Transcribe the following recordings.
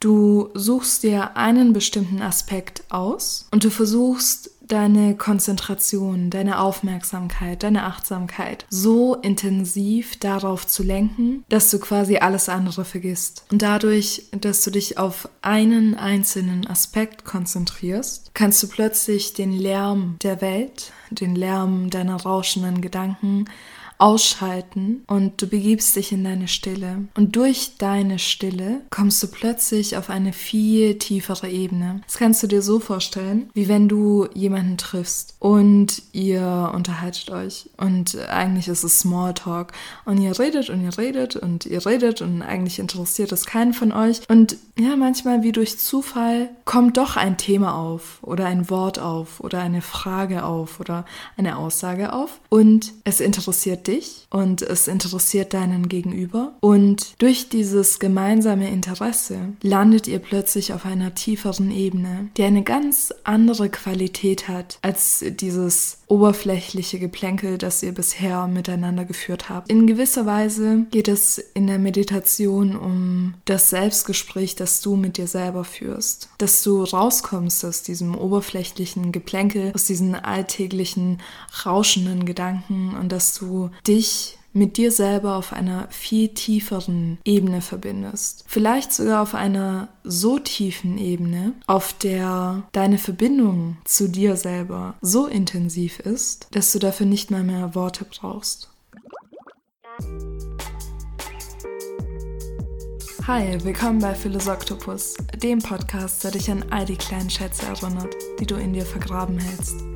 Du suchst dir einen bestimmten Aspekt aus und du versuchst deine Konzentration, deine Aufmerksamkeit, deine Achtsamkeit so intensiv darauf zu lenken, dass du quasi alles andere vergisst. Und dadurch, dass du dich auf einen einzelnen Aspekt konzentrierst, kannst du plötzlich den Lärm der Welt, den Lärm deiner rauschenden Gedanken, ausschalten und du begibst dich in deine Stille. Und durch deine Stille kommst du plötzlich auf eine viel tiefere Ebene. Das kannst du dir so vorstellen, wie wenn du jemanden triffst und ihr unterhaltet euch und eigentlich ist es Smalltalk und ihr redet und ihr redet und ihr redet und eigentlich interessiert es keinen von euch und ja, manchmal wie durch Zufall kommt doch ein Thema auf oder ein Wort auf oder eine Frage auf oder eine Aussage auf und es interessiert dich und es interessiert deinen Gegenüber. Und durch dieses gemeinsame Interesse landet ihr plötzlich auf einer tieferen Ebene, die eine ganz andere Qualität hat als dieses oberflächliche Geplänkel, das ihr bisher miteinander geführt habt. In gewisser Weise geht es in der Meditation um das Selbstgespräch, das du mit dir selber führst. Dass du rauskommst aus diesem oberflächlichen Geplänkel, aus diesen alltäglichen, rauschenden Gedanken und dass du dich mit dir selber auf einer viel tieferen Ebene verbindest. Vielleicht sogar auf einer so tiefen Ebene, auf der deine Verbindung zu dir selber so intensiv ist, dass du dafür nicht mal mehr Worte brauchst. Hi, willkommen bei Philosoktopus, dem Podcast, der dich an all die kleinen Schätze erinnert, die du in dir vergraben hältst.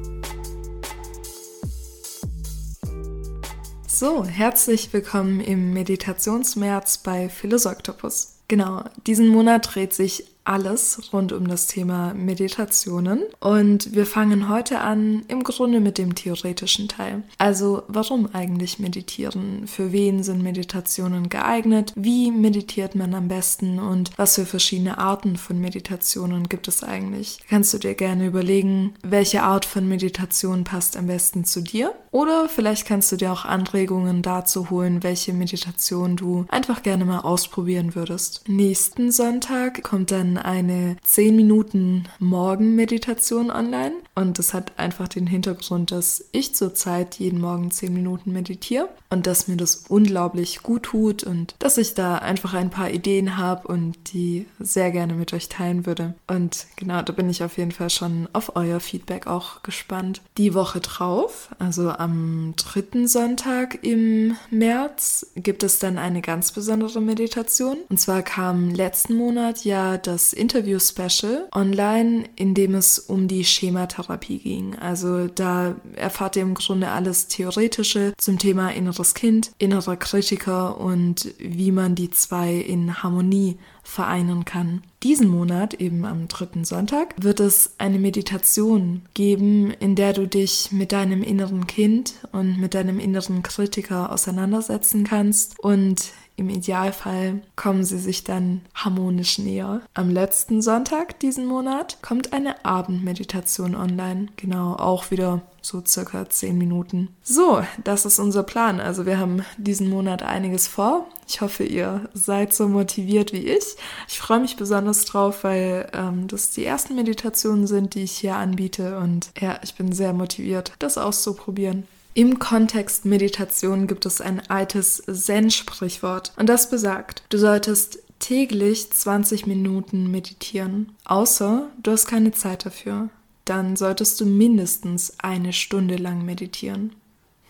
So, herzlich willkommen im Meditationsmärz bei Philosoktopus. Genau, diesen Monat dreht sich alles rund um das Thema Meditationen. Und wir fangen heute an im Grunde mit dem theoretischen Teil. Also warum eigentlich meditieren? Für wen sind Meditationen geeignet? Wie meditiert man am besten? Und was für verschiedene Arten von Meditationen gibt es eigentlich? Kannst du dir gerne überlegen, welche Art von Meditation passt am besten zu dir? Oder vielleicht kannst du dir auch Anregungen dazu holen, welche Meditation du einfach gerne mal ausprobieren würdest. Nächsten Sonntag kommt dann eine 10 Minuten Morgenmeditation online und das hat einfach den Hintergrund, dass ich zurzeit jeden Morgen 10 Minuten meditiere und dass mir das unglaublich gut tut und dass ich da einfach ein paar Ideen habe und die sehr gerne mit euch teilen würde. Und genau, da bin ich auf jeden Fall schon auf euer Feedback auch gespannt. Die Woche drauf, also am dritten Sonntag im März, gibt es dann eine ganz besondere Meditation. Und zwar kam letzten Monat ja das Interview-Special online, in dem es um die Schematherapie ging. Also da erfahrt ihr im Grunde alles Theoretische zum Thema inneres Kind, innerer Kritiker und wie man die zwei in Harmonie vereinen kann. Diesen Monat, eben am dritten Sonntag, wird es eine Meditation geben, in der du dich mit deinem inneren Kind und mit deinem inneren Kritiker auseinandersetzen kannst und im Idealfall kommen sie sich dann harmonisch näher. Am letzten Sonntag diesen Monat kommt eine Abendmeditation online. Genau, auch wieder so circa 10 Minuten. So, das ist unser Plan. Also wir haben diesen Monat einiges vor. Ich hoffe, ihr seid so motiviert wie ich. Ich freue mich besonders drauf, weil ähm, das die ersten Meditationen sind, die ich hier anbiete. Und ja, ich bin sehr motiviert, das auszuprobieren. Im Kontext Meditation gibt es ein altes Zen-Sprichwort und das besagt, du solltest täglich 20 Minuten meditieren, außer du hast keine Zeit dafür. Dann solltest du mindestens eine Stunde lang meditieren.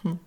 Hm.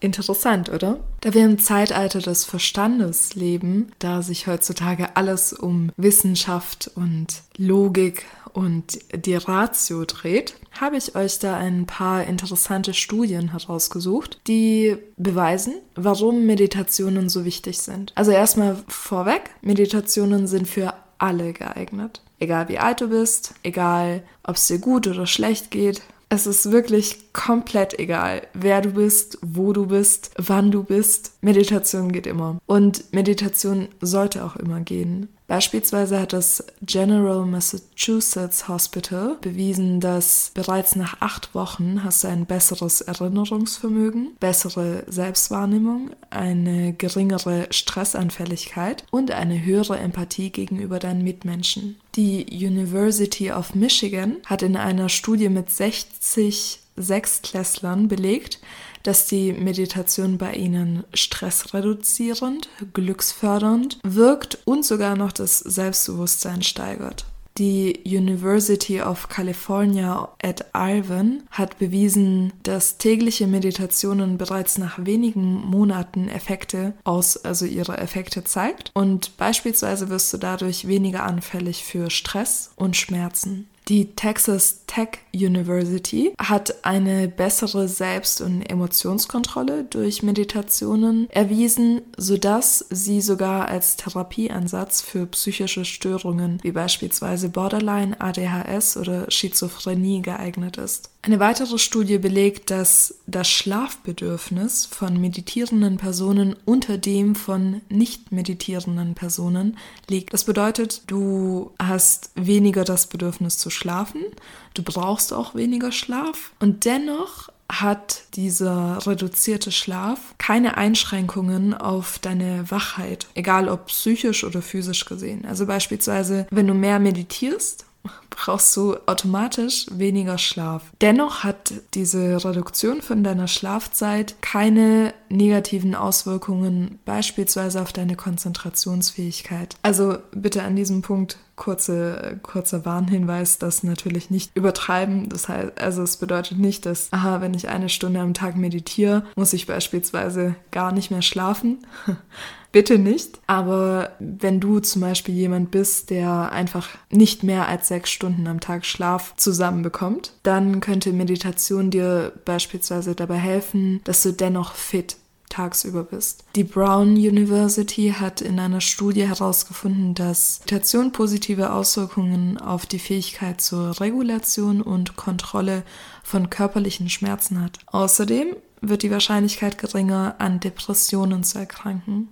Interessant, oder? Da wir im Zeitalter des Verstandes leben, da sich heutzutage alles um Wissenschaft und Logik und die Ratio dreht, habe ich euch da ein paar interessante Studien herausgesucht, die beweisen, warum Meditationen so wichtig sind. Also erstmal vorweg, Meditationen sind für alle geeignet. Egal wie alt du bist, egal ob es dir gut oder schlecht geht, es ist wirklich komplett egal, wer du bist, wo du bist, wann du bist. Meditation geht immer. Und Meditation sollte auch immer gehen. Beispielsweise hat das General Massachusetts Hospital bewiesen, dass bereits nach acht Wochen hast du ein besseres Erinnerungsvermögen, bessere Selbstwahrnehmung, eine geringere Stressanfälligkeit und eine höhere Empathie gegenüber deinen Mitmenschen. Die University of Michigan hat in einer Studie mit 60 Sechstklässlern belegt, dass die Meditation bei ihnen stressreduzierend, glücksfördernd wirkt und sogar noch das Selbstbewusstsein steigert. Die University of California at Irvine hat bewiesen, dass tägliche Meditationen bereits nach wenigen Monaten Effekte aus, also ihre Effekte zeigt und beispielsweise wirst du dadurch weniger anfällig für Stress und Schmerzen. Die Texas Tech University hat eine bessere Selbst- und Emotionskontrolle durch Meditationen erwiesen, sodass sie sogar als Therapieansatz für psychische Störungen wie beispielsweise Borderline, ADHS oder Schizophrenie geeignet ist. Eine weitere Studie belegt, dass das Schlafbedürfnis von meditierenden Personen unter dem von nicht meditierenden Personen liegt. Das bedeutet, du hast weniger das Bedürfnis zu schlafen, du brauchst auch weniger Schlaf und dennoch hat dieser reduzierte Schlaf keine Einschränkungen auf deine Wachheit, egal ob psychisch oder physisch gesehen. Also beispielsweise, wenn du mehr meditierst brauchst du automatisch weniger Schlaf. Dennoch hat diese Reduktion von deiner Schlafzeit keine negativen Auswirkungen beispielsweise auf deine Konzentrationsfähigkeit. Also bitte an diesem Punkt kurze, kurzer Warnhinweis, das natürlich nicht übertreiben. Das heißt, also es bedeutet nicht, dass, aha, wenn ich eine Stunde am Tag meditiere, muss ich beispielsweise gar nicht mehr schlafen. Bitte nicht. Aber wenn du zum Beispiel jemand bist, der einfach nicht mehr als sechs Stunden am Tag Schlaf zusammenbekommt, dann könnte Meditation dir beispielsweise dabei helfen, dass du dennoch fit tagsüber bist. Die Brown University hat in einer Studie herausgefunden, dass Meditation positive Auswirkungen auf die Fähigkeit zur Regulation und Kontrolle von körperlichen Schmerzen hat. Außerdem wird die Wahrscheinlichkeit geringer, an Depressionen zu erkranken.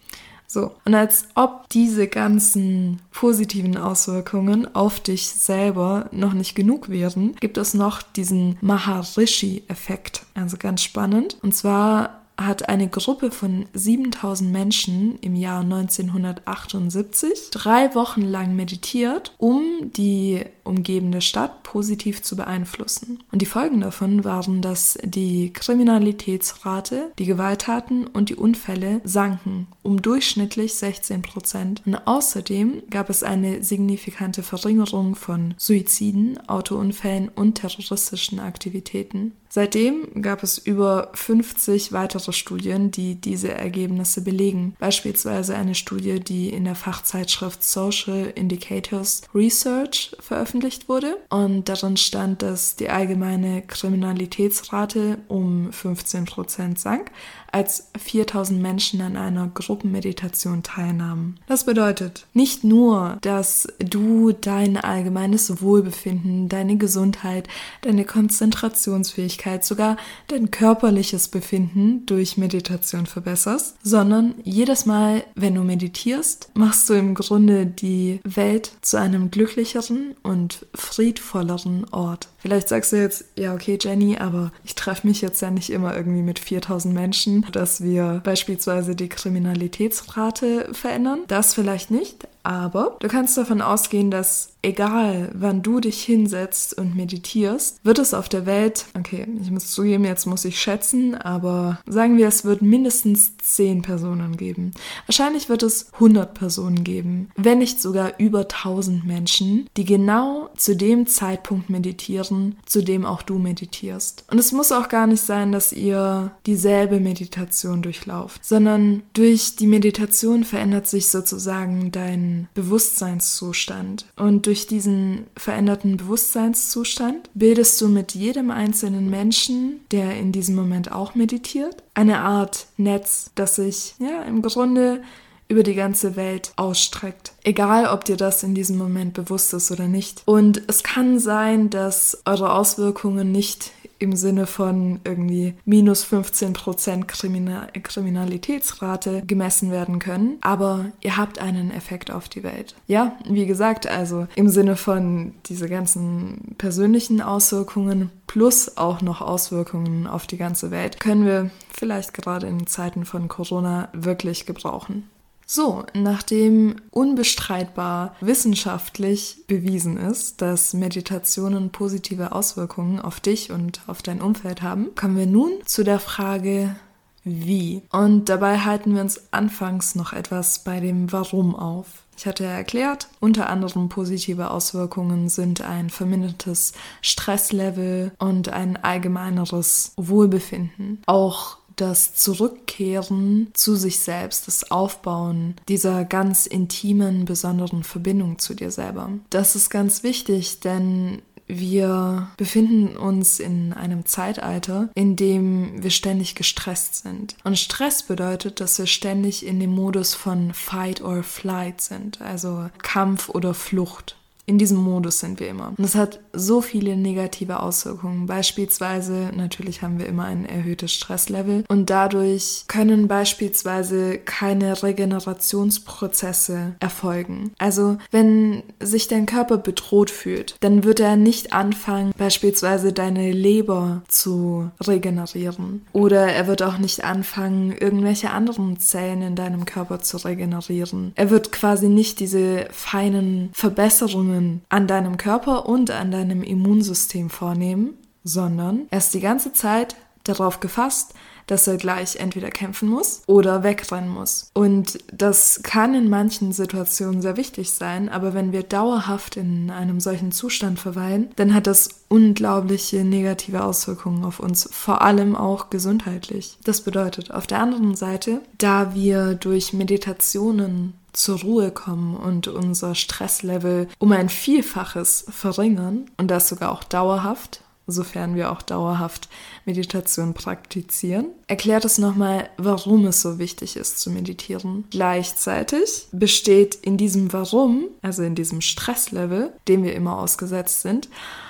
So, und als ob diese ganzen positiven Auswirkungen auf dich selber noch nicht genug wären, gibt es noch diesen Maharishi-Effekt. Also ganz spannend. Und zwar hat eine Gruppe von 7000 Menschen im Jahr 1978 drei Wochen lang meditiert, um die umgebende Stadt positiv zu beeinflussen. Und die Folgen davon waren, dass die Kriminalitätsrate, die Gewalttaten und die Unfälle sanken um durchschnittlich 16 Prozent. Und außerdem gab es eine signifikante Verringerung von Suiziden, Autounfällen und terroristischen Aktivitäten. Seitdem gab es über 50 weitere Studien, die diese Ergebnisse belegen. Beispielsweise eine Studie, die in der Fachzeitschrift Social Indicators Research veröffentlicht wurde. Und darin stand, dass die allgemeine Kriminalitätsrate um 15 Prozent sank, als 4000 Menschen an einer Gruppenmeditation teilnahmen. Das bedeutet nicht nur, dass du dein allgemeines Wohlbefinden, deine Gesundheit, deine Konzentrationsfähigkeit, sogar dein körperliches Befinden durch Meditation verbesserst, sondern jedes Mal, wenn du meditierst, machst du im Grunde die Welt zu einem glücklicheren und friedvolleren Ort. Vielleicht sagst du jetzt, ja, okay, Jenny, aber ich treffe mich jetzt ja nicht immer irgendwie mit 4000 Menschen, dass wir beispielsweise die Kriminalitätsrate verändern. Das vielleicht nicht, aber du kannst davon ausgehen, dass egal wann du dich hinsetzt und meditierst, wird es auf der Welt, okay, ich muss zugeben, jetzt muss ich schätzen, aber sagen wir, es wird mindestens 10 Personen geben. Wahrscheinlich wird es 100 Personen geben, wenn nicht sogar über 1000 Menschen, die genau zu dem Zeitpunkt meditieren, zu dem auch du meditierst. Und es muss auch gar nicht sein, dass ihr dieselbe Meditation durchlauft, sondern durch die Meditation verändert sich sozusagen dein Bewusstseinszustand. Und durch diesen veränderten Bewusstseinszustand bildest du mit jedem einzelnen Menschen, der in diesem Moment auch meditiert, eine Art Netz, das sich ja im Grunde über die ganze Welt ausstreckt. Egal, ob dir das in diesem Moment bewusst ist oder nicht. Und es kann sein, dass eure Auswirkungen nicht im Sinne von irgendwie minus 15 Prozent Kriminal Kriminalitätsrate gemessen werden können, aber ihr habt einen Effekt auf die Welt. Ja, wie gesagt, also im Sinne von diese ganzen persönlichen Auswirkungen plus auch noch Auswirkungen auf die ganze Welt können wir vielleicht gerade in Zeiten von Corona wirklich gebrauchen. So, nachdem unbestreitbar wissenschaftlich bewiesen ist, dass Meditationen positive Auswirkungen auf dich und auf dein Umfeld haben, kommen wir nun zu der Frage, wie. Und dabei halten wir uns anfangs noch etwas bei dem Warum auf. Ich hatte ja erklärt, unter anderem positive Auswirkungen sind ein vermindertes Stresslevel und ein allgemeineres Wohlbefinden. Auch das Zurückkehren zu sich selbst, das Aufbauen dieser ganz intimen, besonderen Verbindung zu dir selber. Das ist ganz wichtig, denn wir befinden uns in einem Zeitalter, in dem wir ständig gestresst sind. Und Stress bedeutet, dass wir ständig in dem Modus von Fight or Flight sind, also Kampf oder Flucht. In diesem Modus sind wir immer. Und das hat so viele negative Auswirkungen. Beispielsweise, natürlich haben wir immer ein erhöhtes Stresslevel und dadurch können beispielsweise keine Regenerationsprozesse erfolgen. Also, wenn sich dein Körper bedroht fühlt, dann wird er nicht anfangen, beispielsweise deine Leber zu regenerieren. Oder er wird auch nicht anfangen, irgendwelche anderen Zellen in deinem Körper zu regenerieren. Er wird quasi nicht diese feinen Verbesserungen Veränderungen an deinem Körper und an deinem Immunsystem vornehmen, sondern er ist die ganze Zeit darauf gefasst, dass er gleich entweder kämpfen muss oder wegrennen muss. Und das kann in manchen Situationen sehr wichtig sein, aber wenn wir dauerhaft in einem solchen Zustand verweilen, dann hat das unglaubliche negative Auswirkungen auf uns, vor allem auch gesundheitlich. Das bedeutet auf der anderen Seite, da wir durch Meditationen zur Ruhe kommen und unser Stresslevel um ein Vielfaches verringern und das sogar auch dauerhaft, sofern wir auch dauerhaft Meditation praktizieren, erklärt es nochmal, warum es so wichtig ist zu meditieren. Gleichzeitig besteht in diesem Warum, also in diesem Stresslevel, dem wir immer ausgesetzt sind,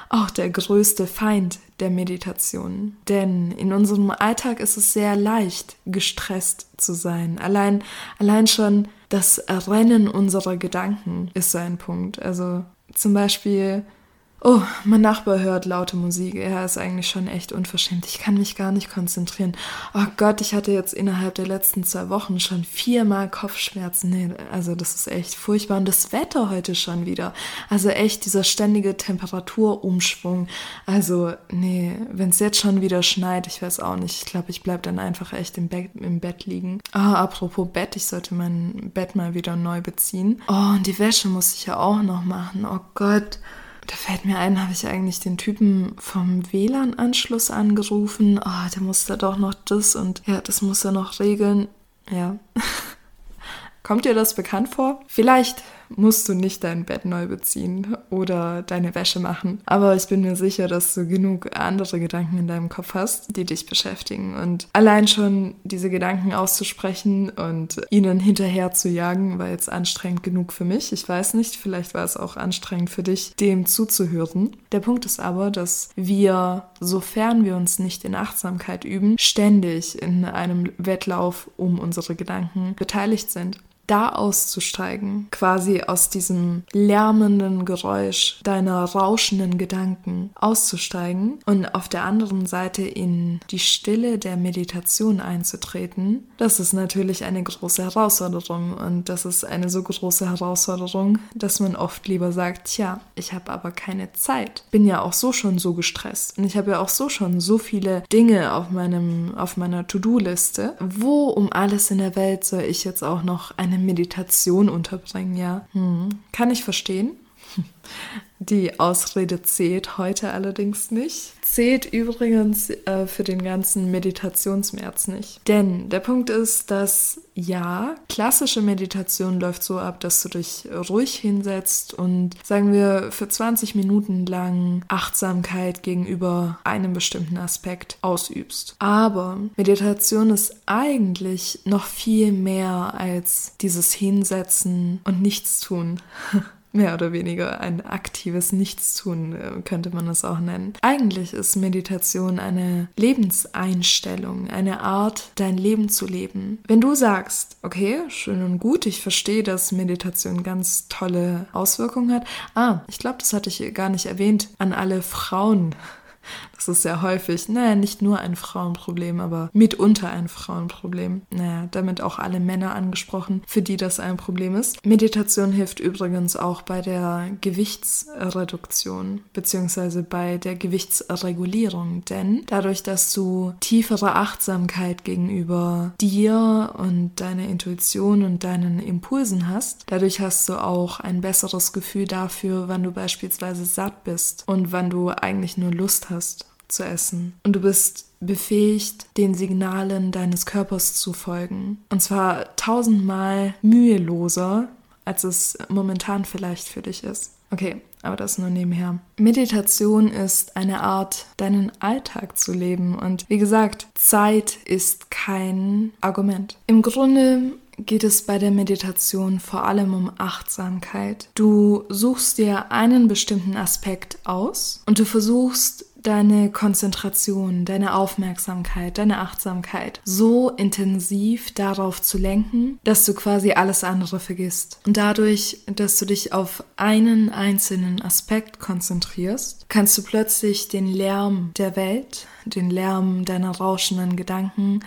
auch der größte Feind der Meditation. Denn in unserem Alltag ist es sehr leicht, gestresst zu sein. Allein, allein schon das Rennen unserer Gedanken ist so ein Punkt. Also zum Beispiel Oh, mein Nachbar hört laute Musik. Er ist eigentlich schon echt unverschämt. Ich kann mich gar nicht konzentrieren. Oh Gott, ich hatte jetzt innerhalb der letzten zwei Wochen schon viermal Kopfschmerzen. Nee, also das ist echt furchtbar. Und das Wetter heute schon wieder. Also echt dieser ständige Temperaturumschwung. Also nee, wenn es jetzt schon wieder schneit, ich weiß auch nicht. Ich glaube, ich bleibe dann einfach echt im Bett, im Bett liegen. Ah, oh, apropos Bett, ich sollte mein Bett mal wieder neu beziehen. Oh, und die Wäsche muss ich ja auch noch machen. Oh Gott. Da fällt mir ein, habe ich eigentlich den Typen vom WLAN-Anschluss angerufen. Oh, der muss da doch noch das und ja, das muss er noch regeln. Ja. Kommt dir das bekannt vor? Vielleicht musst du nicht dein Bett neu beziehen oder deine Wäsche machen. Aber ich bin mir sicher, dass du genug andere Gedanken in deinem Kopf hast, die dich beschäftigen. Und allein schon diese Gedanken auszusprechen und ihnen hinterher zu jagen, war jetzt anstrengend genug für mich. Ich weiß nicht, vielleicht war es auch anstrengend für dich, dem zuzuhören. Der Punkt ist aber, dass wir, sofern wir uns nicht in Achtsamkeit üben, ständig in einem Wettlauf um unsere Gedanken beteiligt sind da auszusteigen, quasi aus diesem lärmenden Geräusch deiner rauschenden Gedanken auszusteigen und auf der anderen Seite in die Stille der Meditation einzutreten, das ist natürlich eine große Herausforderung und das ist eine so große Herausforderung, dass man oft lieber sagt, tja, ich habe aber keine Zeit. Bin ja auch so schon so gestresst und ich habe ja auch so schon so viele Dinge auf meinem auf meiner To-Do-Liste. Wo um alles in der Welt soll ich jetzt auch noch eine Meditation unterbringen, ja. Hm. Kann ich verstehen. Die Ausrede zählt heute allerdings nicht. Zählt übrigens äh, für den ganzen Meditationsmärz nicht. Denn der Punkt ist, dass ja, klassische Meditation läuft so ab, dass du dich ruhig hinsetzt und sagen wir für 20 Minuten lang Achtsamkeit gegenüber einem bestimmten Aspekt ausübst. Aber Meditation ist eigentlich noch viel mehr als dieses Hinsetzen und nichts tun. mehr oder weniger ein aktives Nichtstun, äh, könnte man es auch nennen. Eigentlich ist Meditation eine Lebenseinstellung, eine Art, dein Leben zu leben. Wenn du sagst, okay, schön und gut, ich verstehe, dass Meditation ganz tolle Auswirkungen hat. Ah, ich glaube, das hatte ich gar nicht erwähnt an alle Frauen das ist sehr häufig, naja, nicht nur ein Frauenproblem, aber mitunter ein Frauenproblem. Naja, damit auch alle Männer angesprochen, für die das ein Problem ist. Meditation hilft übrigens auch bei der Gewichtsreduktion beziehungsweise bei der Gewichtsregulierung, denn dadurch, dass du tiefere Achtsamkeit gegenüber dir und deiner Intuition und deinen Impulsen hast, dadurch hast du auch ein besseres Gefühl dafür, wann du beispielsweise satt bist und wann du eigentlich nur Lust hast zu essen. Und du bist befähigt, den Signalen deines Körpers zu folgen. Und zwar tausendmal müheloser, als es momentan vielleicht für dich ist. Okay, aber das nur nebenher. Meditation ist eine Art, deinen Alltag zu leben. Und wie gesagt, Zeit ist kein Argument. Im Grunde geht es bei der Meditation vor allem um Achtsamkeit. Du suchst dir einen bestimmten Aspekt aus und du versuchst deine Konzentration, deine Aufmerksamkeit, deine Achtsamkeit so intensiv darauf zu lenken, dass du quasi alles andere vergisst. Und dadurch, dass du dich auf einen einzelnen Aspekt konzentrierst, kannst du plötzlich den Lärm der Welt, den Lärm deiner rauschenden Gedanken,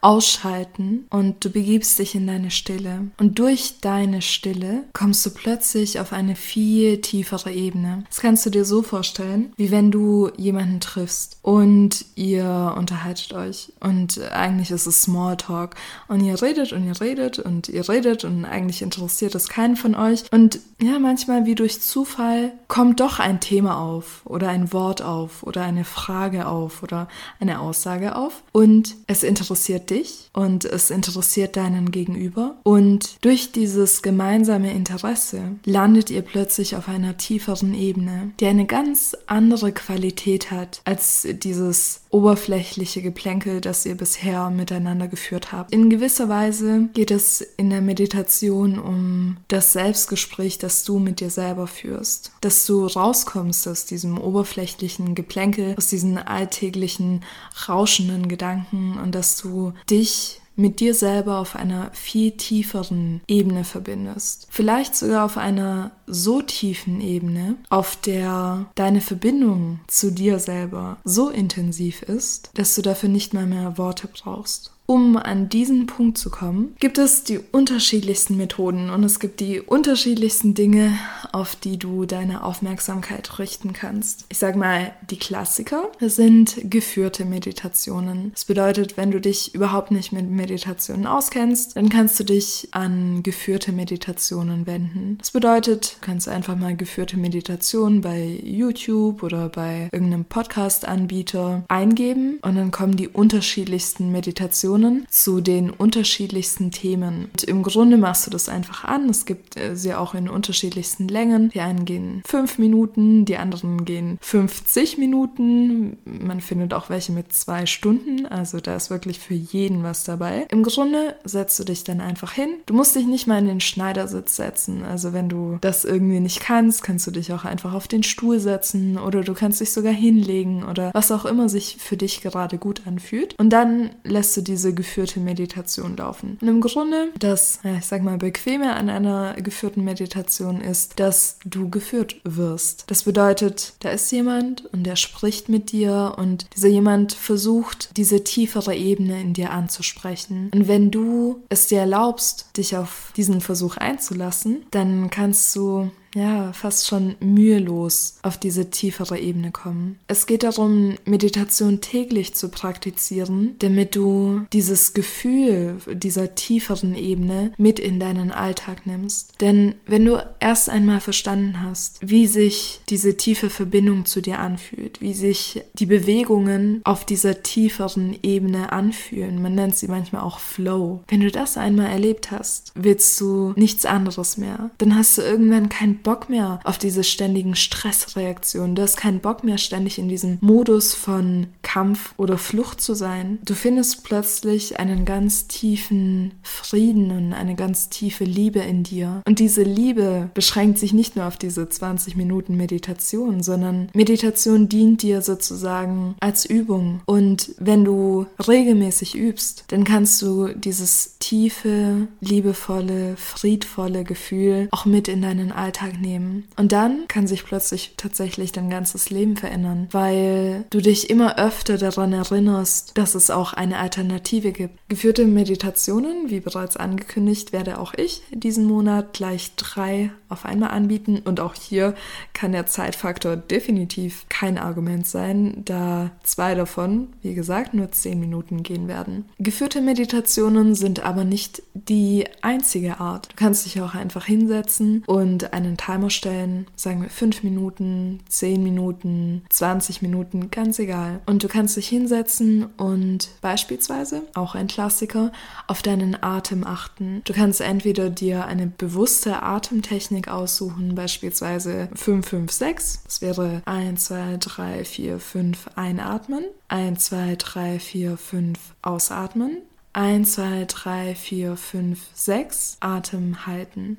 ausschalten und du begibst dich in deine Stille. Und durch deine Stille kommst du plötzlich auf eine viel tiefere Ebene. Das kannst du dir so vorstellen, wie wenn du jemanden triffst und ihr unterhaltet euch und eigentlich ist es Smalltalk und ihr redet und ihr redet und ihr redet und eigentlich interessiert es keinen von euch und ja, manchmal wie durch Zufall kommt doch ein Thema auf oder ein Wort auf oder eine Frage auf oder eine Aussage auf und es interessiert dich und es interessiert deinen Gegenüber. Und durch dieses gemeinsame Interesse landet ihr plötzlich auf einer tieferen Ebene, die eine ganz andere Qualität hat als dieses oberflächliche Geplänkel, das ihr bisher miteinander geführt habt. In gewisser Weise geht es in der Meditation um das Selbstgespräch, das du mit dir selber führst. Dass du rauskommst aus diesem oberflächlichen Geplänkel, aus diesen alltäglichen, rauschenden Gedanken und dass du dich mit dir selber auf einer viel tieferen Ebene verbindest. Vielleicht sogar auf einer so tiefen Ebene, auf der deine Verbindung zu dir selber so intensiv ist, dass du dafür nicht mal mehr Worte brauchst. Um an diesen Punkt zu kommen, gibt es die unterschiedlichsten Methoden und es gibt die unterschiedlichsten Dinge, auf die du deine Aufmerksamkeit richten kannst. Ich sage mal, die Klassiker sind geführte Meditationen. Das bedeutet, wenn du dich überhaupt nicht mit Meditationen auskennst, dann kannst du dich an geführte Meditationen wenden. Das bedeutet, du kannst einfach mal geführte Meditationen bei YouTube oder bei irgendeinem Podcast-Anbieter eingeben und dann kommen die unterschiedlichsten Meditationen Meditationen zu den unterschiedlichsten Themen. Und im Grunde machst du das einfach an. Es gibt äh, sie auch in unterschiedlichsten Längen. Die einen gehen fünf Minuten, die anderen gehen 50 Minuten. Man findet auch welche mit zwei Stunden. Also da ist wirklich für jeden was dabei. Im Grunde setzt du dich dann einfach hin. Du musst dich nicht mal in den Schneidersitz setzen. Also wenn du das irgendwie nicht kannst, kannst du dich auch einfach auf den Stuhl setzen oder du kannst dich sogar hinlegen oder was auch immer sich für dich gerade gut anfühlt. Und dann lässt du diese diese geführte Meditation laufen. Und im Grunde, das, ich sag mal, bequeme an einer geführten Meditation ist, dass du geführt wirst. Das bedeutet, da ist jemand und der spricht mit dir und dieser jemand versucht, diese tiefere Ebene in dir anzusprechen. Und wenn du es dir erlaubst, dich auf diesen Versuch einzulassen, dann kannst du ja, fast schon mühelos auf diese tiefere Ebene kommen. Es geht darum, Meditation täglich zu praktizieren, damit du dieses Gefühl dieser tieferen Ebene mit in deinen Alltag nimmst. Denn wenn du erst einmal verstanden hast, wie sich diese tiefe Verbindung zu dir anfühlt, wie sich die Bewegungen auf dieser tieferen Ebene anfühlen, man nennt sie manchmal auch Flow. Wenn du das einmal erlebt hast, willst du nichts anderes mehr. Dann hast du irgendwann keinen Bock mehr auf diese ständigen Stressreaktionen. Du hast keinen Bock mehr ständig in diesem Modus von Kampf oder Flucht zu sein. Du findest plötzlich einen ganz tiefen Frieden und eine ganz tiefe Liebe in dir. Und diese Liebe beschränkt sich nicht nur auf diese 20 Minuten Meditation, sondern Meditation dient dir sozusagen als Übung. Und wenn du regelmäßig übst, dann kannst du dieses tiefe, liebevolle, friedvolle Gefühl auch mit in deinen Alltag nehmen. Und dann kann sich plötzlich tatsächlich dein ganzes Leben verändern, weil du dich immer öfter daran erinnerst, dass es auch eine Alternative gibt. Geführte Meditationen, wie bereits angekündigt, werde auch ich diesen Monat gleich drei auf einmal anbieten. Und auch hier kann der Zeitfaktor definitiv kein Argument sein, da zwei davon, wie gesagt, nur zehn Minuten gehen werden. Geführte Meditationen sind aber nicht die einzige Art. Du kannst dich auch einfach hinsetzen und einen Timer stellen, sagen wir fünf Minuten, zehn Minuten, 20 Minuten, ganz egal. Und du kannst dich hinsetzen und beispielsweise, auch ein Klassiker, auf deinen Atem achten. Du kannst entweder dir eine bewusste Atemtechnik aussuchen, beispielsweise 556. Das wäre 1, 2, 3, 4, 5 einatmen, 1, 2, 3, 4, 5 ausatmen, 1, 2, 3, 4, 5, 6 Atem halten.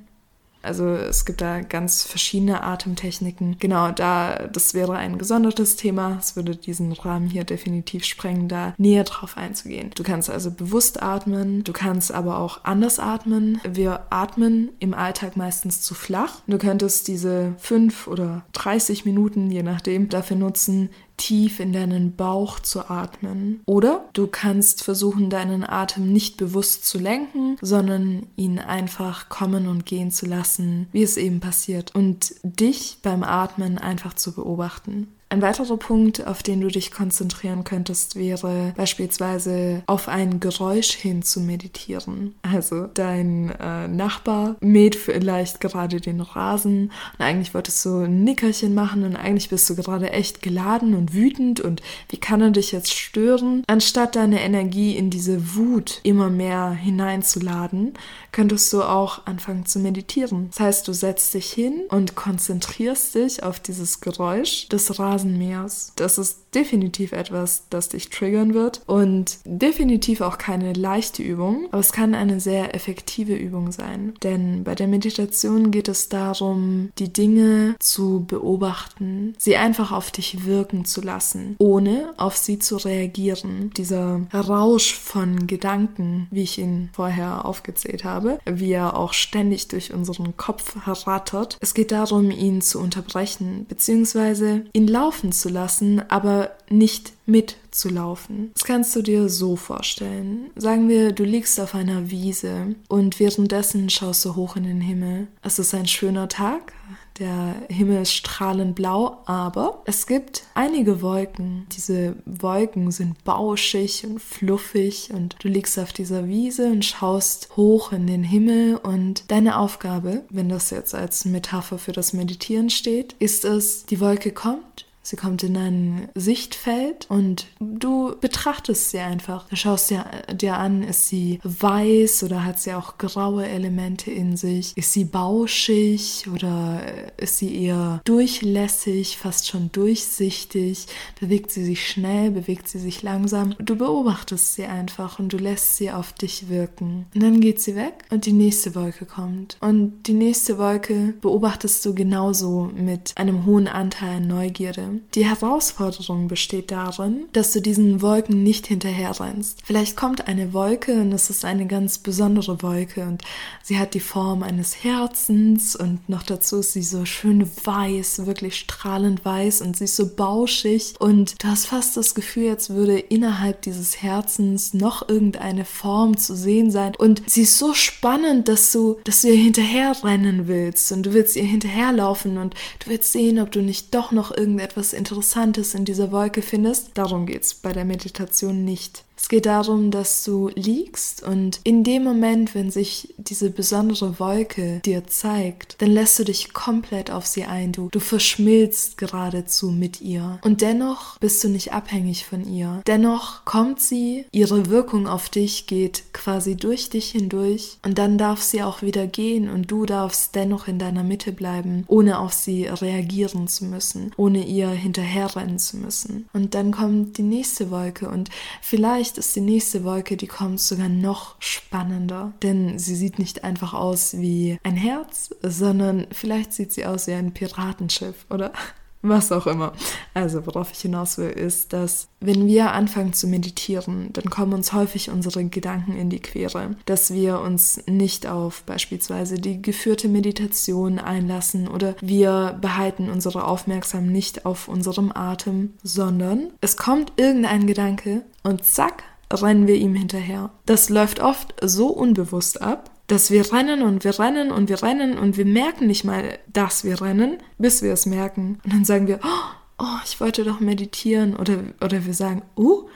Also es gibt da ganz verschiedene Atemtechniken. Genau, da das wäre ein gesondertes Thema. Es würde diesen Rahmen hier definitiv sprengen, da näher drauf einzugehen. Du kannst also bewusst atmen, du kannst aber auch anders atmen. Wir atmen im Alltag meistens zu flach. Du könntest diese fünf oder 30 Minuten, je nachdem, dafür nutzen, tief in deinen Bauch zu atmen. Oder du kannst versuchen, deinen Atem nicht bewusst zu lenken, sondern ihn einfach kommen und gehen zu lassen, wie es eben passiert. Und dich beim Atmen einfach zu beobachten. Ein weiterer Punkt, auf den du dich konzentrieren könntest, wäre beispielsweise auf ein Geräusch hin zu meditieren. Also dein äh, Nachbar mäht vielleicht gerade den Rasen und eigentlich wolltest du ein Nickerchen machen und eigentlich bist du gerade echt geladen und wütend und wie kann er dich jetzt stören? Anstatt deine Energie in diese Wut immer mehr hineinzuladen, könntest du auch anfangen zu meditieren. Das heißt, du setzt dich hin und konzentrierst dich auf dieses Geräusch des Rasens Rasenmähers. Das ist definitiv etwas, das dich triggern wird und definitiv auch keine leichte Übung, aber es kann eine sehr effektive Übung sein. Denn bei der Meditation geht es darum, die Dinge zu beobachten, sie einfach auf dich wirken zu lassen, ohne auf sie zu reagieren. Dieser Rausch von Gedanken, wie ich ihn vorher aufgezählt habe, wie er auch ständig durch unseren Kopf rattert. Es geht darum, ihn zu unterbrechen, beziehungsweise ihn laufen zu lassen, aber nicht mitzulaufen. Das kannst du dir so vorstellen. Sagen wir, du liegst auf einer Wiese und währenddessen schaust du hoch in den Himmel. Es ist ein schöner Tag, der Himmel ist strahlend blau, aber es gibt einige Wolken. Diese Wolken sind bauschig und fluffig und du liegst auf dieser Wiese und schaust hoch in den Himmel und deine Aufgabe, wenn das jetzt als Metapher für das Meditieren steht, ist es, die Wolke kommt Sie kommt in ein Sichtfeld und du betrachtest sie einfach. Du schaust dir, dir an, ist sie weiß oder hat sie auch graue Elemente in sich? Ist sie bauschig oder ist sie eher durchlässig, fast schon durchsichtig? Bewegt sie sich schnell, bewegt sie sich langsam? Du beobachtest sie einfach und du lässt sie auf dich wirken. Und dann geht sie weg und die nächste Wolke kommt. Und die nächste Wolke beobachtest du genauso mit einem hohen Anteil an Neugierde. Die Herausforderung besteht darin, dass du diesen Wolken nicht hinterherrennst. Vielleicht kommt eine Wolke und es ist eine ganz besondere Wolke und sie hat die Form eines Herzens und noch dazu ist sie so schön weiß, wirklich strahlend weiß und sie ist so bauschig und du hast fast das Gefühl, als würde innerhalb dieses Herzens noch irgendeine Form zu sehen sein und sie ist so spannend, dass du, dass du ihr hinterherrennen willst und du willst ihr hinterherlaufen und du willst sehen, ob du nicht doch noch irgendetwas Interessantes in dieser Wolke findest. Darum geht's bei der Meditation nicht. Es geht darum, dass du liegst und in dem Moment, wenn sich diese besondere Wolke dir zeigt, dann lässt du dich komplett auf sie ein. Du, du verschmilzt geradezu mit ihr. Und dennoch bist du nicht abhängig von ihr. Dennoch kommt sie, ihre Wirkung auf dich geht quasi durch dich hindurch und dann darf sie auch wieder gehen und du darfst dennoch in deiner Mitte bleiben, ohne auf sie reagieren zu müssen, ohne ihr hinterherrennen zu müssen. Und dann kommt die nächste Wolke und vielleicht Vielleicht ist die nächste Wolke, die kommt, sogar noch spannender. Denn sie sieht nicht einfach aus wie ein Herz, sondern vielleicht sieht sie aus wie ein Piratenschiff, oder? Was auch immer. Also, worauf ich hinaus will, ist, dass wenn wir anfangen zu meditieren, dann kommen uns häufig unsere Gedanken in die Quere, dass wir uns nicht auf beispielsweise die geführte Meditation einlassen oder wir behalten unsere Aufmerksamkeit nicht auf unserem Atem, sondern es kommt irgendein Gedanke und zack, rennen wir ihm hinterher. Das läuft oft so unbewusst ab, dass wir rennen und wir rennen und wir rennen und wir merken nicht mal, dass wir rennen, bis wir es merken. Und dann sagen wir, oh, oh ich wollte doch meditieren. Oder, oder wir sagen, oh,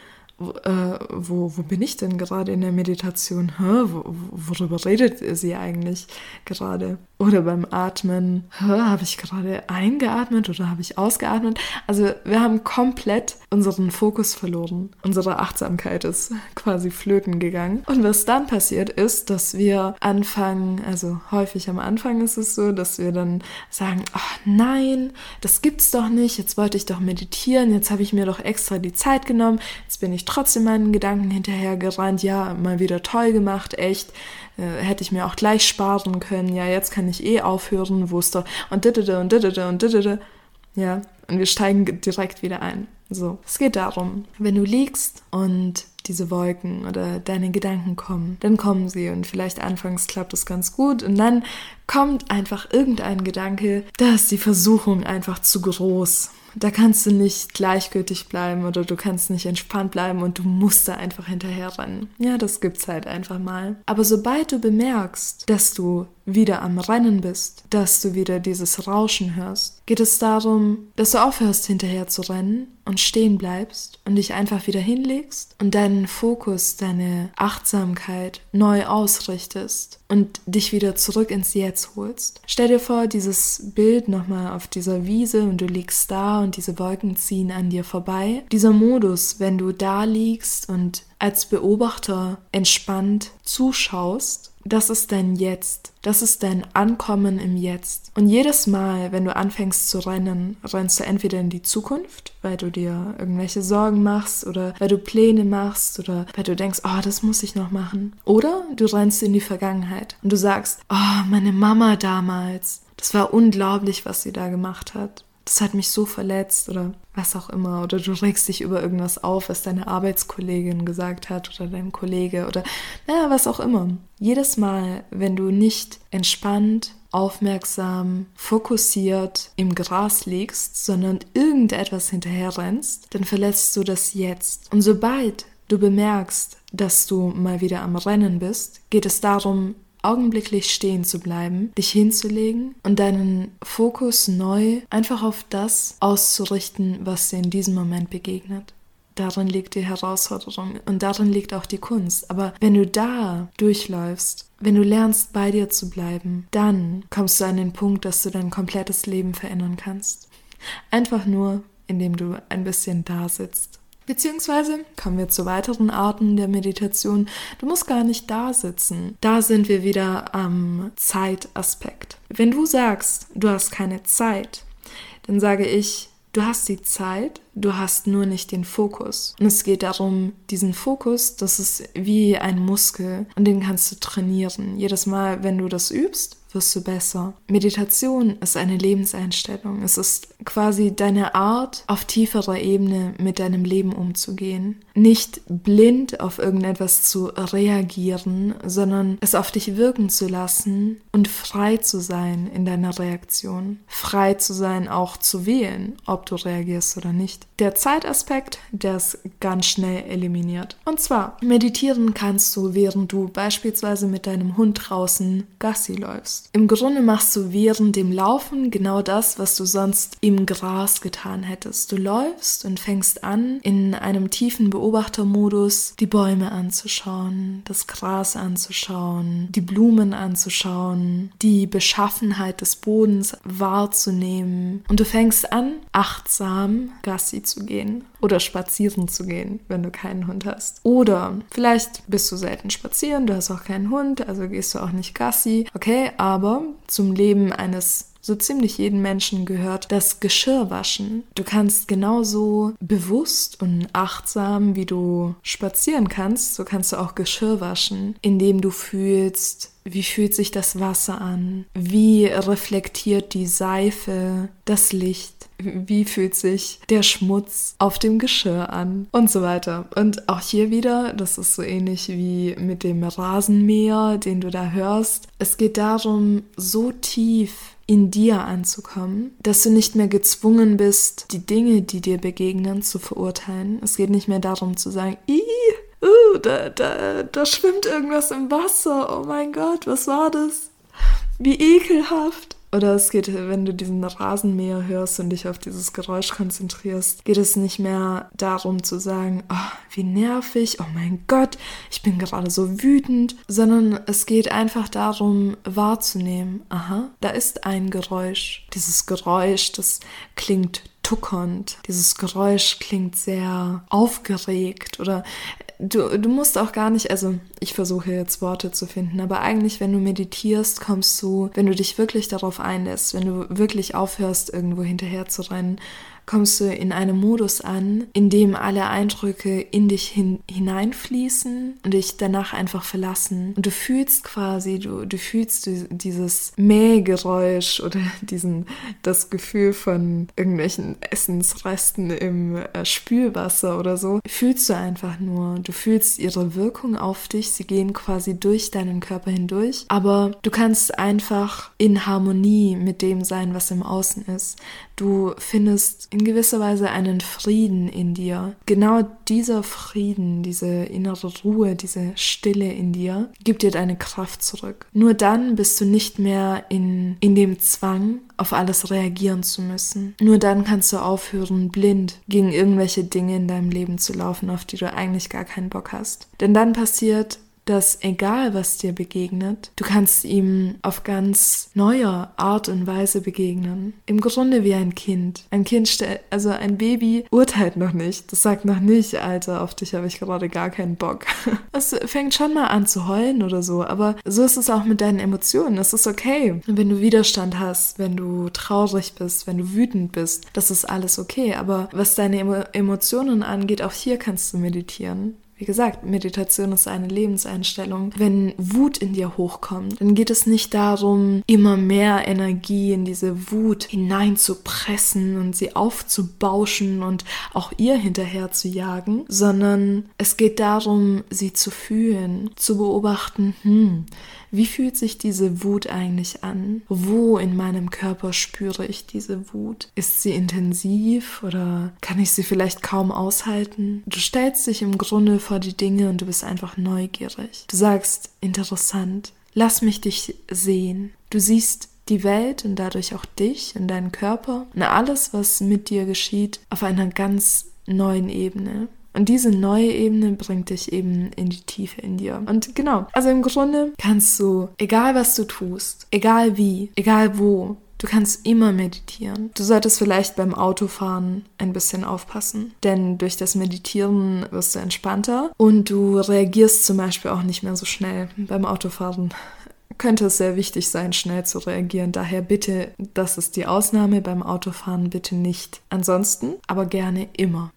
äh, wo, wo bin ich denn gerade in der Meditation? Hä? Wo, worüber redet sie eigentlich gerade? Oder beim Atmen, habe ich gerade eingeatmet oder habe ich ausgeatmet? Also wir haben komplett unseren Fokus verloren. Unsere Achtsamkeit ist quasi flöten gegangen. Und was dann passiert ist, dass wir anfangen, also häufig am Anfang ist es so, dass wir dann sagen, ach nein, das gibt's doch nicht, jetzt wollte ich doch meditieren, jetzt habe ich mir doch extra die Zeit genommen, jetzt bin ich trotzdem meinen Gedanken hinterher gerannt, ja, mal wieder toll gemacht, echt, äh, hätte ich mir auch gleich sparen können, ja, jetzt kann ich eh aufhören, wo ist doch, und didede und didede und didede, ja, und wir steigen direkt wieder ein. So, es geht darum, wenn du liegst und diese Wolken oder deine Gedanken kommen, dann kommen sie und vielleicht anfangs klappt es ganz gut und dann kommt einfach irgendein Gedanke, da ist die Versuchung einfach zu groß da kannst du nicht gleichgültig bleiben oder du kannst nicht entspannt bleiben und du musst da einfach hinterher rennen. Ja, das gibt's halt einfach mal. Aber sobald du bemerkst, dass du wieder am Rennen bist, dass du wieder dieses Rauschen hörst, geht es darum, dass du aufhörst hinterher zu rennen und stehen bleibst und dich einfach wieder hinlegst und deinen Fokus, deine Achtsamkeit neu ausrichtest und dich wieder zurück ins Jetzt holst. Stell dir vor, dieses Bild nochmal auf dieser Wiese und du liegst da und diese Wolken ziehen an dir vorbei. Dieser Modus, wenn du da liegst und als Beobachter entspannt zuschaust, das ist dein Jetzt. Das ist dein Ankommen im Jetzt. Und jedes Mal, wenn du anfängst zu rennen, rennst du entweder in die Zukunft, weil du dir irgendwelche Sorgen machst oder weil du Pläne machst oder weil du denkst, oh, das muss ich noch machen. Oder du rennst in die Vergangenheit und du sagst, oh, meine Mama damals. Das war unglaublich, was sie da gemacht hat das hat mich so verletzt oder was auch immer. Oder du regst dich über irgendwas auf, was deine Arbeitskollegin gesagt hat oder dein Kollege oder naja, was auch immer. Jedes Mal, wenn du nicht entspannt, aufmerksam, fokussiert im Gras liegst, sondern irgendetwas hinterher rennst, dann verletzt du das Jetzt. Und sobald du bemerkst, dass du mal wieder am Rennen bist, geht es darum, augenblicklich stehen zu bleiben, dich hinzulegen und deinen Fokus neu einfach auf das auszurichten, was dir in diesem Moment begegnet. Darin liegt die Herausforderung und darin liegt auch die Kunst. Aber wenn du da durchläufst, wenn du lernst, bei dir zu bleiben, dann kommst du an den Punkt, dass du dein komplettes Leben verändern kannst. Einfach nur, indem du ein bisschen da sitzt Beziehungsweise kommen wir zu weiteren Arten der Meditation. Du musst gar nicht da sitzen. Da sind wir wieder am Zeitaspekt. Wenn du sagst, du hast keine Zeit, dann sage ich, du hast die Zeit, du hast nur nicht den Fokus. Und es geht darum, diesen Fokus, das ist wie ein Muskel und den kannst du trainieren. Jedes Mal, wenn du das übst, wirst du besser. Meditation ist eine Lebenseinstellung. Es ist quasi deine Art, auf tieferer Ebene mit deinem Leben umzugehen. Nicht blind auf irgendetwas zu reagieren, sondern es auf dich wirken zu lassen und frei zu sein in deiner Reaktion. Frei zu sein, auch zu wählen, ob du reagierst oder nicht. Der Zeitaspekt, der ist ganz schnell eliminiert. Und zwar, meditieren kannst du, während du beispielsweise mit deinem Hund draußen Gassi läufst. Im Grunde machst du während dem Laufen genau das, was du sonst im Gras getan hättest. Du läufst und fängst an, in einem tiefen Beobachtermodus die Bäume anzuschauen, das Gras anzuschauen, die Blumen anzuschauen, die Beschaffenheit des Bodens wahrzunehmen. Und du fängst an, achtsam Gassi zu gehen oder spazieren zu gehen, wenn du keinen Hund hast. Oder vielleicht bist du selten spazieren, du hast auch keinen Hund, also gehst du auch nicht Gassi. Okay, aber zum Leben eines so ziemlich jeden Menschen gehört das Geschirrwaschen. Du kannst genauso bewusst und achtsam, wie du spazieren kannst, so kannst du auch Geschirr waschen, indem du fühlst, wie fühlt sich das Wasser an? Wie reflektiert die Seife das Licht? Wie fühlt sich der Schmutz auf dem Geschirr an? Und so weiter. Und auch hier wieder, das ist so ähnlich wie mit dem Rasenmäher, den du da hörst. Es geht darum, so tief in dir anzukommen, dass du nicht mehr gezwungen bist, die Dinge, die dir begegnen, zu verurteilen. Es geht nicht mehr darum zu sagen, uh, da, da, da schwimmt irgendwas im Wasser, oh mein Gott, was war das? Wie ekelhaft. Oder es geht, wenn du diesen Rasenmäher hörst und dich auf dieses Geräusch konzentrierst, geht es nicht mehr darum zu sagen, oh, wie nervig, oh mein Gott, ich bin gerade so wütend, sondern es geht einfach darum wahrzunehmen, aha, da ist ein Geräusch. Dieses Geräusch, das klingt tuckernd. Dieses Geräusch klingt sehr aufgeregt oder du, du musst auch gar nicht, also ich versuche jetzt Worte zu finden, aber eigentlich, wenn du meditierst, kommst du, wenn du dich wirklich darauf einlässt, wenn du wirklich aufhörst, irgendwo hinterher zu rennen, kommst du in einem Modus an, in dem alle Eindrücke in dich hin, hineinfließen und dich danach einfach verlassen. Und du fühlst quasi, du, du fühlst dieses Mähgeräusch oder diesen, das Gefühl von irgendwelchen Essensresten im äh, Spülwasser oder so, fühlst du einfach nur. Du fühlst ihre Wirkung auf dich, sie gehen quasi durch deinen Körper hindurch, aber du kannst einfach in Harmonie mit dem sein, was im Außen ist. Du findest in gewisser Weise einen Frieden in dir. Genau dieser Frieden, diese innere Ruhe, diese Stille in dir, gibt dir deine Kraft zurück. Nur dann bist du nicht mehr in, in dem Zwang, auf alles reagieren zu müssen. Nur dann kannst du aufhören, blind gegen irgendwelche Dinge in deinem Leben zu laufen, auf die du eigentlich gar keinen Bock hast. Denn dann passiert dass egal was dir begegnet, du kannst ihm auf ganz neue Art und Weise begegnen. Im Grunde wie ein Kind. Ein Kind, also ein Baby urteilt noch nicht. Das sagt noch nicht, Alter, auf dich habe ich gerade gar keinen Bock. Es fängt schon mal an zu heulen oder so, aber so ist es auch mit deinen Emotionen. Es ist okay, wenn du Widerstand hast, wenn du traurig bist, wenn du wütend bist. Das ist alles okay, aber was deine Emotionen angeht, auch hier kannst du meditieren. Wie gesagt, Meditation ist eine Lebenseinstellung. Wenn Wut in dir hochkommt, dann geht es nicht darum, immer mehr Energie in diese Wut hineinzupressen und sie aufzubauschen und auch ihr hinterher zu jagen, sondern es geht darum, sie zu fühlen, zu beobachten, hm, wie fühlt sich diese Wut eigentlich an? Wo in meinem Körper spüre ich diese Wut? Ist sie intensiv oder kann ich sie vielleicht kaum aushalten? Du stellst dich im Grunde vor die Dinge und du bist einfach neugierig. Du sagst, interessant, lass mich dich sehen. Du siehst die Welt und dadurch auch dich und deinen Körper und alles, was mit dir geschieht, auf einer ganz neuen Ebene. Und diese neue Ebene bringt dich eben in die Tiefe in dir. Und genau, also im Grunde kannst du, egal was du tust, egal wie, egal wo, Du kannst immer meditieren. Du solltest vielleicht beim Autofahren ein bisschen aufpassen, denn durch das Meditieren wirst du entspannter und du reagierst zum Beispiel auch nicht mehr so schnell beim Autofahren. Könnte es sehr wichtig sein, schnell zu reagieren. Daher bitte, das ist die Ausnahme beim Autofahren, bitte nicht. Ansonsten aber gerne immer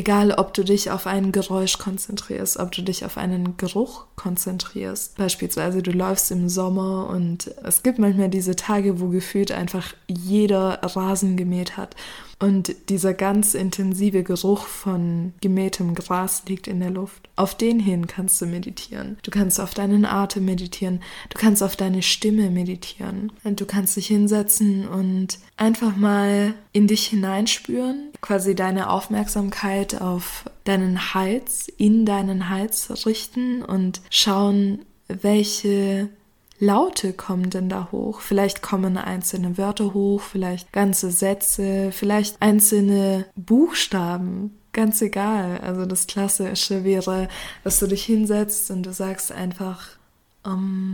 Egal, ob du dich auf ein Geräusch konzentrierst, ob du dich auf einen Geruch konzentrierst. Beispielsweise du läufst im Sommer und es gibt manchmal diese Tage, wo gefühlt einfach jeder Rasen gemäht hat und dieser ganz intensive Geruch von gemähtem Gras liegt in der Luft. Auf den hin kannst du meditieren. Du kannst auf deinen Atem meditieren. Du kannst auf deine Stimme meditieren. Und du kannst dich hinsetzen und einfach mal in dich hineinspüren, quasi deine Aufmerksamkeit auf deinen Hals, in deinen Hals richten und schauen, welche Laute kommen denn da hoch? Vielleicht kommen einzelne Wörter hoch, vielleicht ganze Sätze, vielleicht einzelne Buchstaben. Ganz egal. Also das Klassische wäre, dass du dich hinsetzt und du sagst einfach um,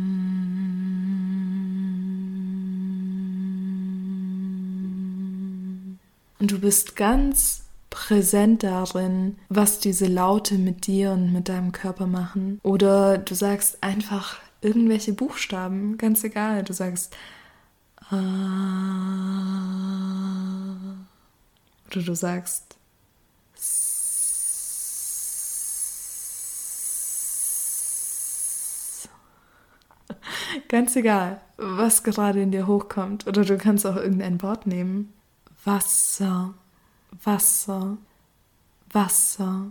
und du bist ganz präsent darin, was diese Laute mit dir und mit deinem Körper machen. Oder du sagst einfach irgendwelche Buchstaben, ganz egal. Du sagst äh, oder du sagst Ganz egal, was gerade in dir hochkommt. Oder du kannst auch irgendein Wort nehmen. Wasser, Wasser, Wasser.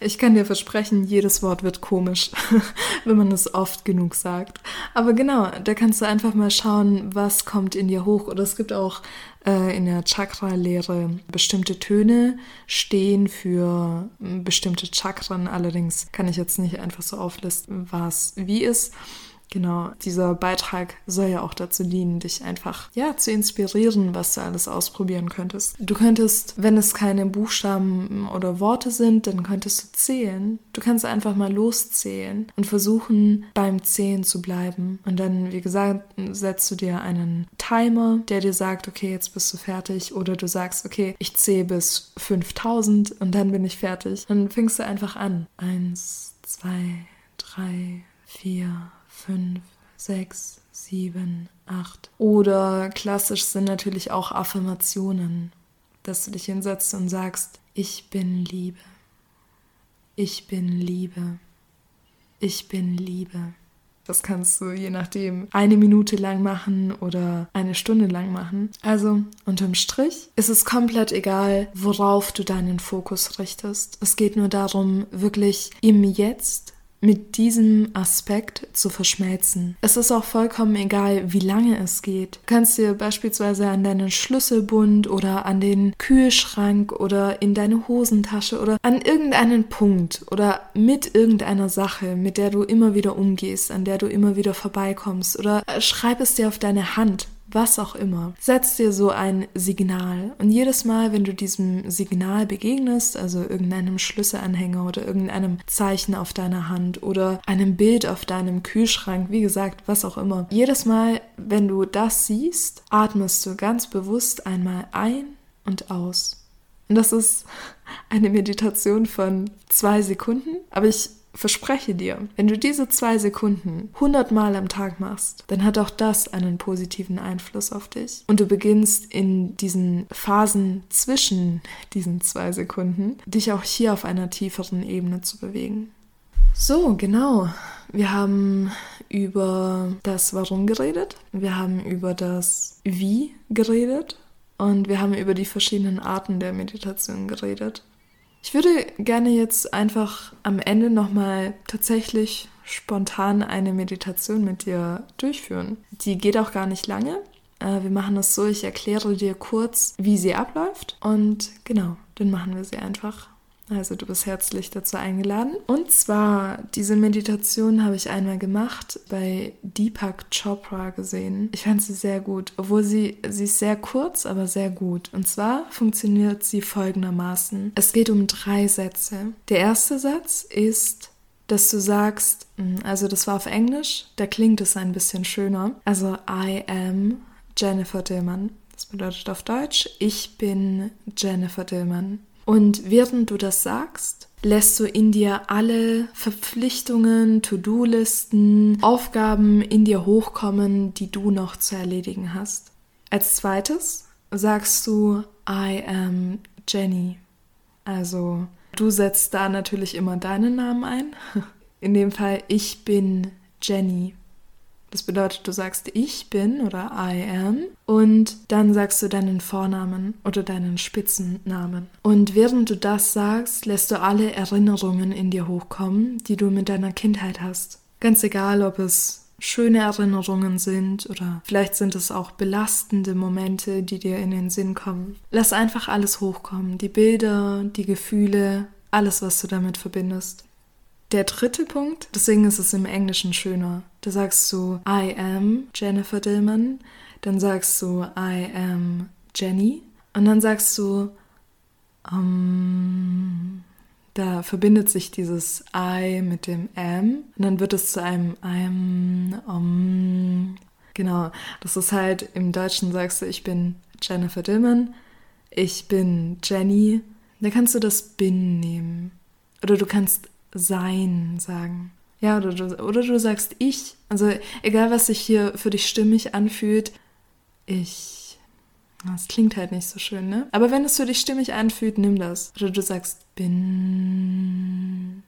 Ich kann dir versprechen, jedes Wort wird komisch, wenn man es oft genug sagt. Aber genau, da kannst du einfach mal schauen, was kommt in dir hoch. Oder es gibt auch äh, in der Chakra-Lehre bestimmte Töne stehen für bestimmte Chakren. Allerdings kann ich jetzt nicht einfach so auflisten, was wie ist. Genau, dieser Beitrag soll ja auch dazu dienen, dich einfach ja zu inspirieren, was du alles ausprobieren könntest. Du könntest, wenn es keine Buchstaben oder Worte sind, dann könntest du zählen. Du kannst einfach mal loszählen und versuchen beim Zählen zu bleiben. Und dann, wie gesagt, setzt du dir einen Timer, der dir sagt, okay, jetzt bist du fertig oder du sagst, okay, ich zähle bis 5000 und dann bin ich fertig. Dann fängst du einfach an. Eins, zwei, drei, vier, fünf, sechs, sieben, acht. Oder klassisch sind natürlich auch Affirmationen, dass du dich hinsetzt und sagst, ich bin Liebe. Ich bin Liebe. Ich bin Liebe. Das kannst du je nachdem eine Minute lang machen oder eine Stunde lang machen. Also unterm Strich ist es komplett egal, worauf du deinen Fokus richtest. Es geht nur darum, wirklich im Jetzt mit diesem Aspekt zu verschmelzen. Es ist auch vollkommen egal, wie lange es geht. Du kannst dir beispielsweise an deinen Schlüsselbund oder an den Kühlschrank oder in deine Hosentasche oder an irgendeinen Punkt oder mit irgendeiner Sache, mit der du immer wieder umgehst, an der du immer wieder vorbeikommst oder schreib es dir auf deine Hand was auch immer. Setz dir so ein Signal und jedes Mal, wenn du diesem Signal begegnest, also irgendeinem Schlüsselanhänger oder irgendeinem Zeichen auf deiner Hand oder einem Bild auf deinem Kühlschrank, wie gesagt, was auch immer, jedes Mal, wenn du das siehst, atmest du ganz bewusst einmal ein und aus. Und das ist eine Meditation von zwei Sekunden, aber ich verspreche dir, wenn du diese zwei Sekunden hundertmal am Tag machst, dann hat auch das einen positiven Einfluss auf dich. Und du beginnst in diesen Phasen zwischen diesen zwei Sekunden, dich auch hier auf einer tieferen Ebene zu bewegen. So, genau. Wir haben über das Warum geredet, wir haben über das Wie geredet und wir haben über die verschiedenen Arten der Meditation geredet. Ich würde gerne jetzt einfach am Ende nochmal tatsächlich spontan eine Meditation mit dir durchführen. Die geht auch gar nicht lange. Äh, wir machen das so, ich erkläre dir kurz, wie sie abläuft und genau, dann machen wir sie einfach. Also du bist herzlich dazu eingeladen. Und zwar, diese Meditation habe ich einmal gemacht, bei Deepak Chopra gesehen. Ich fand sie sehr gut, obwohl sie, sie ist sehr kurz, aber sehr gut. Und zwar funktioniert sie folgendermaßen. Es geht um drei Sätze. Der erste Satz ist, dass du sagst, hm, also das war auf Englisch, da klingt es ein bisschen schöner. Also I am Jennifer Dillman. Das bedeutet auf Deutsch, ich bin Jennifer Dillman. Und während du das sagst, lässt du in dir alle Verpflichtungen, To-Do-Listen, Aufgaben in dir hochkommen, die du noch zu erledigen hast. Als zweites sagst du I am Jenny. Also du setzt da natürlich immer deinen Namen ein. In dem Fall, ich bin Jenny. Das bedeutet, du sagst ich bin oder I am und dann sagst du deinen Vornamen oder deinen Spitzennamen. Und während du das sagst, lässt du alle Erinnerungen in dir hochkommen, die du mit deiner Kindheit hast. Ganz egal, ob es schöne Erinnerungen sind oder vielleicht sind es auch belastende Momente, die dir in den Sinn kommen. Lass einfach alles hochkommen, die Bilder, die Gefühle, alles, was du damit verbindest. Der dritte Punkt, deswegen ist es im Englischen schöner. Da sagst du I am Jennifer Dillman, dann sagst du I am Jenny und dann sagst du um, da verbindet sich dieses I mit dem am und dann wird es zu einem I'm, um. Genau, das ist halt im Deutschen sagst du, ich bin Jennifer Dillman, ich bin Jenny. Da kannst du das bin nehmen. Oder du kannst sein sagen. Ja, oder du, oder du sagst ich. Also egal, was sich hier für dich stimmig anfühlt, ich. Das klingt halt nicht so schön, ne? Aber wenn es für dich stimmig anfühlt, nimm das. Oder du sagst bin.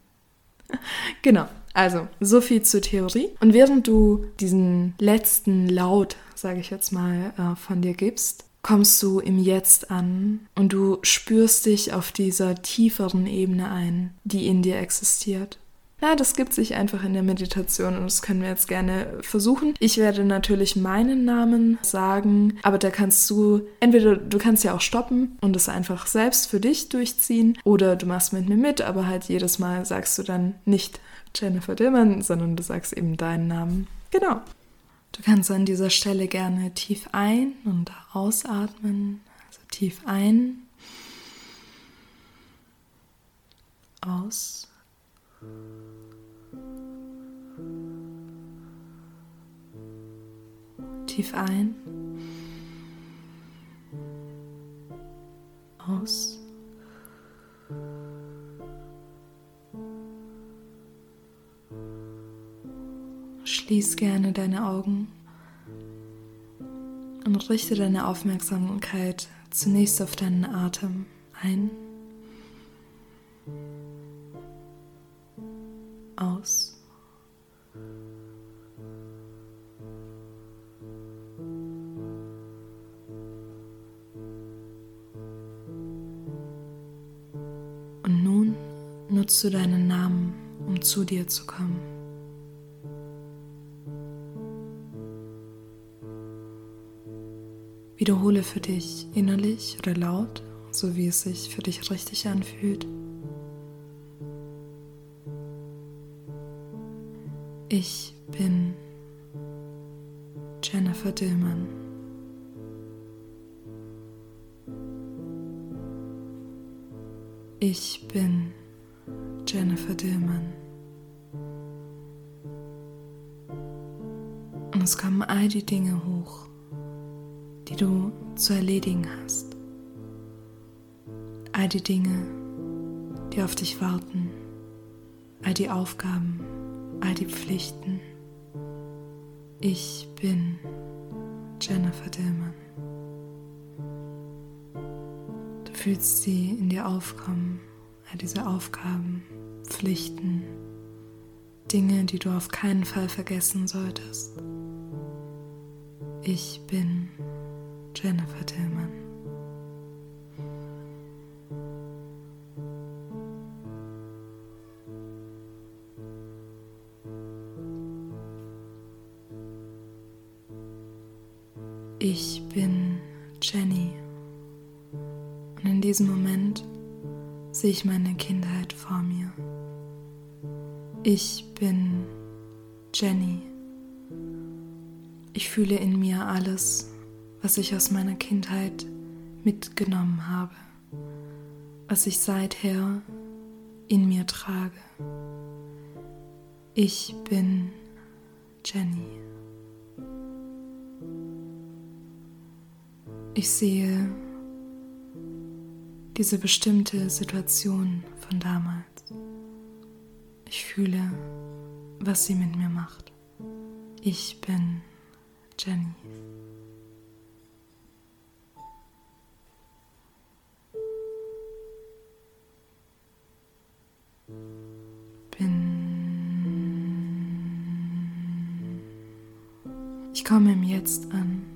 Genau. Also, so viel zur Theorie. Und während du diesen letzten Laut, sage ich jetzt mal, äh, von dir gibst, kommst du im Jetzt an und du spürst dich auf dieser tieferen Ebene ein, die in dir existiert. Ja, das gibt sich einfach in der Meditation und das können wir jetzt gerne versuchen. Ich werde natürlich meinen Namen sagen, aber da kannst du, entweder du kannst ja auch stoppen und es einfach selbst für dich durchziehen oder du machst mit mir mit, aber halt jedes Mal sagst du dann nicht Jennifer Dillman, sondern du sagst eben deinen Namen. Genau. Du kannst an dieser Stelle gerne tief ein- und ausatmen. Also tief ein, aus. Tief ein, aus. Schließ gerne deine Augen und richte deine Aufmerksamkeit zunächst auf deinen Atem ein, aus. Und nun nutzt du deinen Namen, um zu dir zu kommen. Wiederhole für dich innerlich oder laut, so wie es sich für dich richtig anfühlt. Ich bin Jennifer Dillman. Ich bin Jennifer Dillman. Und es kommen all die Dinge hoch, zu erledigen hast. All die Dinge, die auf dich warten, all die Aufgaben, all die Pflichten. Ich bin Jennifer Dillman. Du fühlst sie in dir aufkommen, all diese Aufgaben, Pflichten, Dinge, die du auf keinen Fall vergessen solltest. Ich bin Jennifer Tillman. Ich bin Jenny. Und in diesem Moment sehe ich meine Kindheit vor mir. Ich was ich aus meiner Kindheit mitgenommen habe, was ich seither in mir trage. Ich bin Jenny. Ich sehe diese bestimmte Situation von damals. Ich fühle, was sie mit mir macht. Ich bin Jenny. Jetzt an.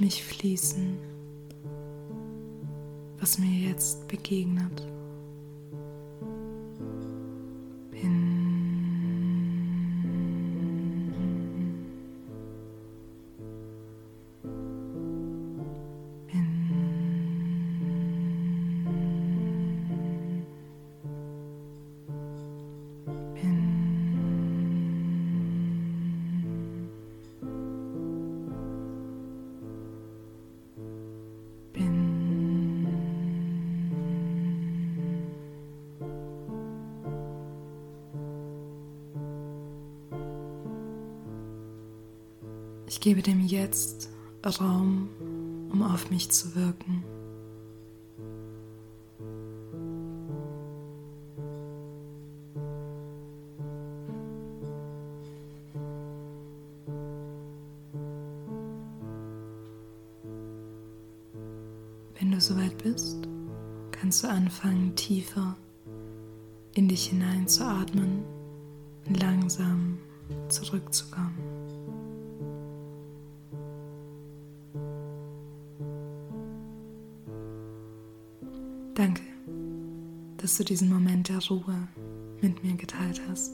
Mich fließen, was mir jetzt begegnet. Ich gebe dem Jetzt Raum, um auf mich zu wirken. Wenn du soweit bist, kannst du anfangen, tiefer in dich hinein zu atmen und langsam zurückzukommen. Du diesen Moment der Ruhe mit mir geteilt hast.